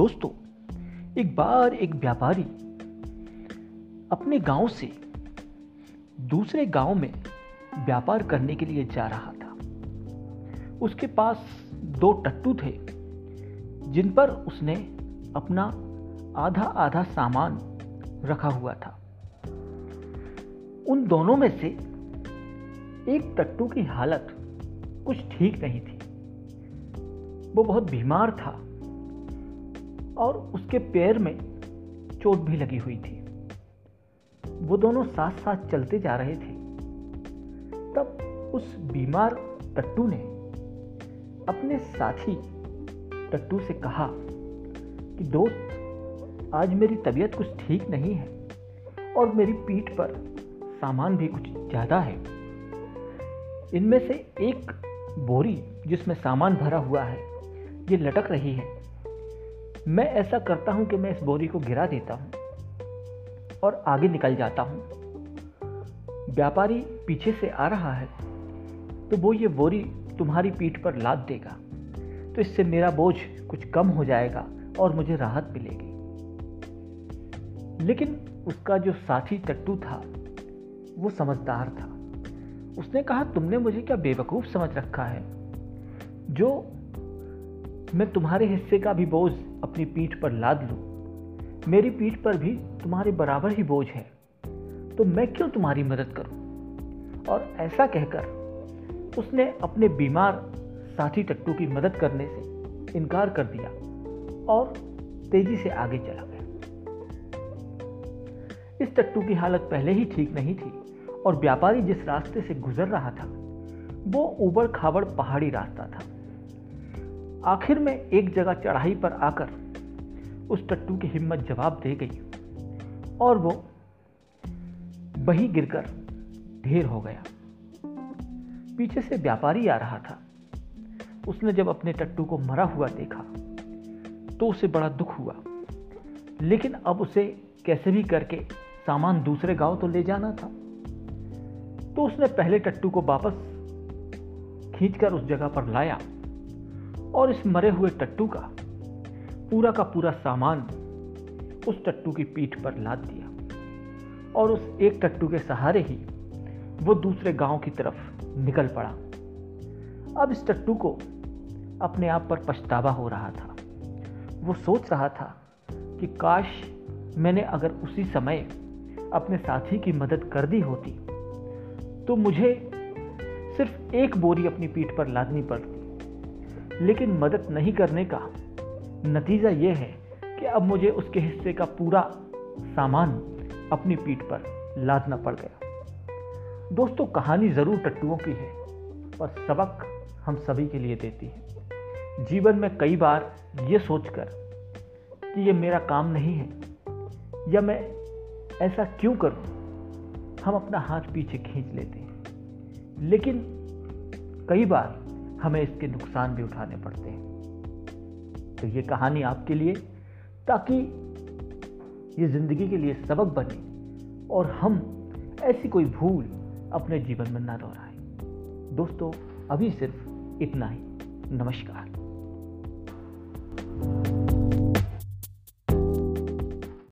दोस्तों, एक बार एक व्यापारी अपने गाँव से दूसरे गाँव में व्यापार करने के लिए जा रहा था। उसके पास दो टट्टू थे, जिन पर उसने अपना आधा आधा सामान रखा हुआ था। उन दोनों में से एक टट्टू की हालत कुछ ठीक नहीं थी। वो बहुत बीमार था। और उसके पैर में चोट भी लगी हुई थी। वो दोनों साथ साथ चलते जा रहे थे। तब उस बीमार टट्टू ने अपने साथी टट्टू से कहा कि, दोस्त, आज मेरी तबीयत कुछ ठीक नहीं है और मेरी पीठ पर सामान भी कुछ ज़्यादा है। इनमें से एक बोरी जिसमें सामान भरा हुआ है, ये लटक रही है। मैं ऐसा करता हूँ कि मैं इस बोरी को गिरा देता हूँ और आगे निकल जाता हूँ। व्यापारी पीछे से आ रहा है तो वो ये बोरी तुम्हारी पीठ पर लाद देगा। तो इससे मेरा बोझ कुछ कम हो जाएगा और मुझे राहत मिलेगी। लेकिन उसका जो साथी टट्टू था, वो समझदार था। उसने कहा, तुमने मुझे क्या बेवकूफ़ समझ रखा है? जो मैं तुम्हारे हिस्से का भी बोझ अपनी पीठ पर लाद लूँ। मेरी पीठ पर भी तुम्हारे बराबर ही बोझ है। तो मैं क्यों तुम्हारी मदद करूँ? और ऐसा कहकर उसने अपने बीमार साथी टट्टू की मदद करने से इनकार कर दिया और तेज़ी से आगे चला गया। इस टट्टू की हालत पहले ही ठीक नहीं थी और व्यापारी जिस रास्ते से गुजर रहा था, वो उबड़ खाबड़ पहाड़ी रास्ता था। आखिर में एक जगह चढ़ाई पर आकर उस टट्टू की हिम्मत जवाब दे गई और वो वहीं गिरकर ढेर हो गया। पीछे से व्यापारी आ रहा था। उसने जब अपने टट्टू को मरा हुआ देखा तो उसे बड़ा दुख हुआ। लेकिन अब उसे कैसे भी करके सामान दूसरे गाँव तो ले जाना था। तो उसने पहले टट्टू को वापस खींचकर उस जगह पर लाया। और इस मरे हुए टट्टू का, पूरा का पूरा सामान उस टट्टू की पीठ पर लाद दिया। और उस एक टट्टू के सहारे ही वो दूसरे गाँव की तरफ़ निकल पड़ा। अब इस टट्टू को अपने आप पर पछतावा हो रहा था। वो सोच रहा था कि काश मैंने अगर उसी समय अपने साथी की मदद कर दी होती तो मुझे सिर्फ़ एक बोरी अपनी पीठ पर लादनी पड़ती। लेकिन मदद नहीं करने का। नतीजा यह है कि अब मुझे उसके हिस्से का पूरा सामान अपनी पीठ पर लादना पड़ गया। दोस्तों, कहानी ज़रूर टट्टुओं की है, पर सबक हम सभी के लिए देती है। जीवन में कई बार ये सोचकर कि ये मेरा काम नहीं है, या मैं ऐसा क्यों करूँ? हम अपना हाथ पीछे खींच लेते हैं। लेकिन कई बार हमें इसके नुकसान भी उठाने पड़ते हैं। तो ये कहानी आपके लिए, ताकि ये ज़िंदगी के लिए सबक बने और हम ऐसी कोई भूल अपने जीवन में ना दोहराएँ। दोस्तों, अभी सिर्फ़ इतना ही। नमस्कार।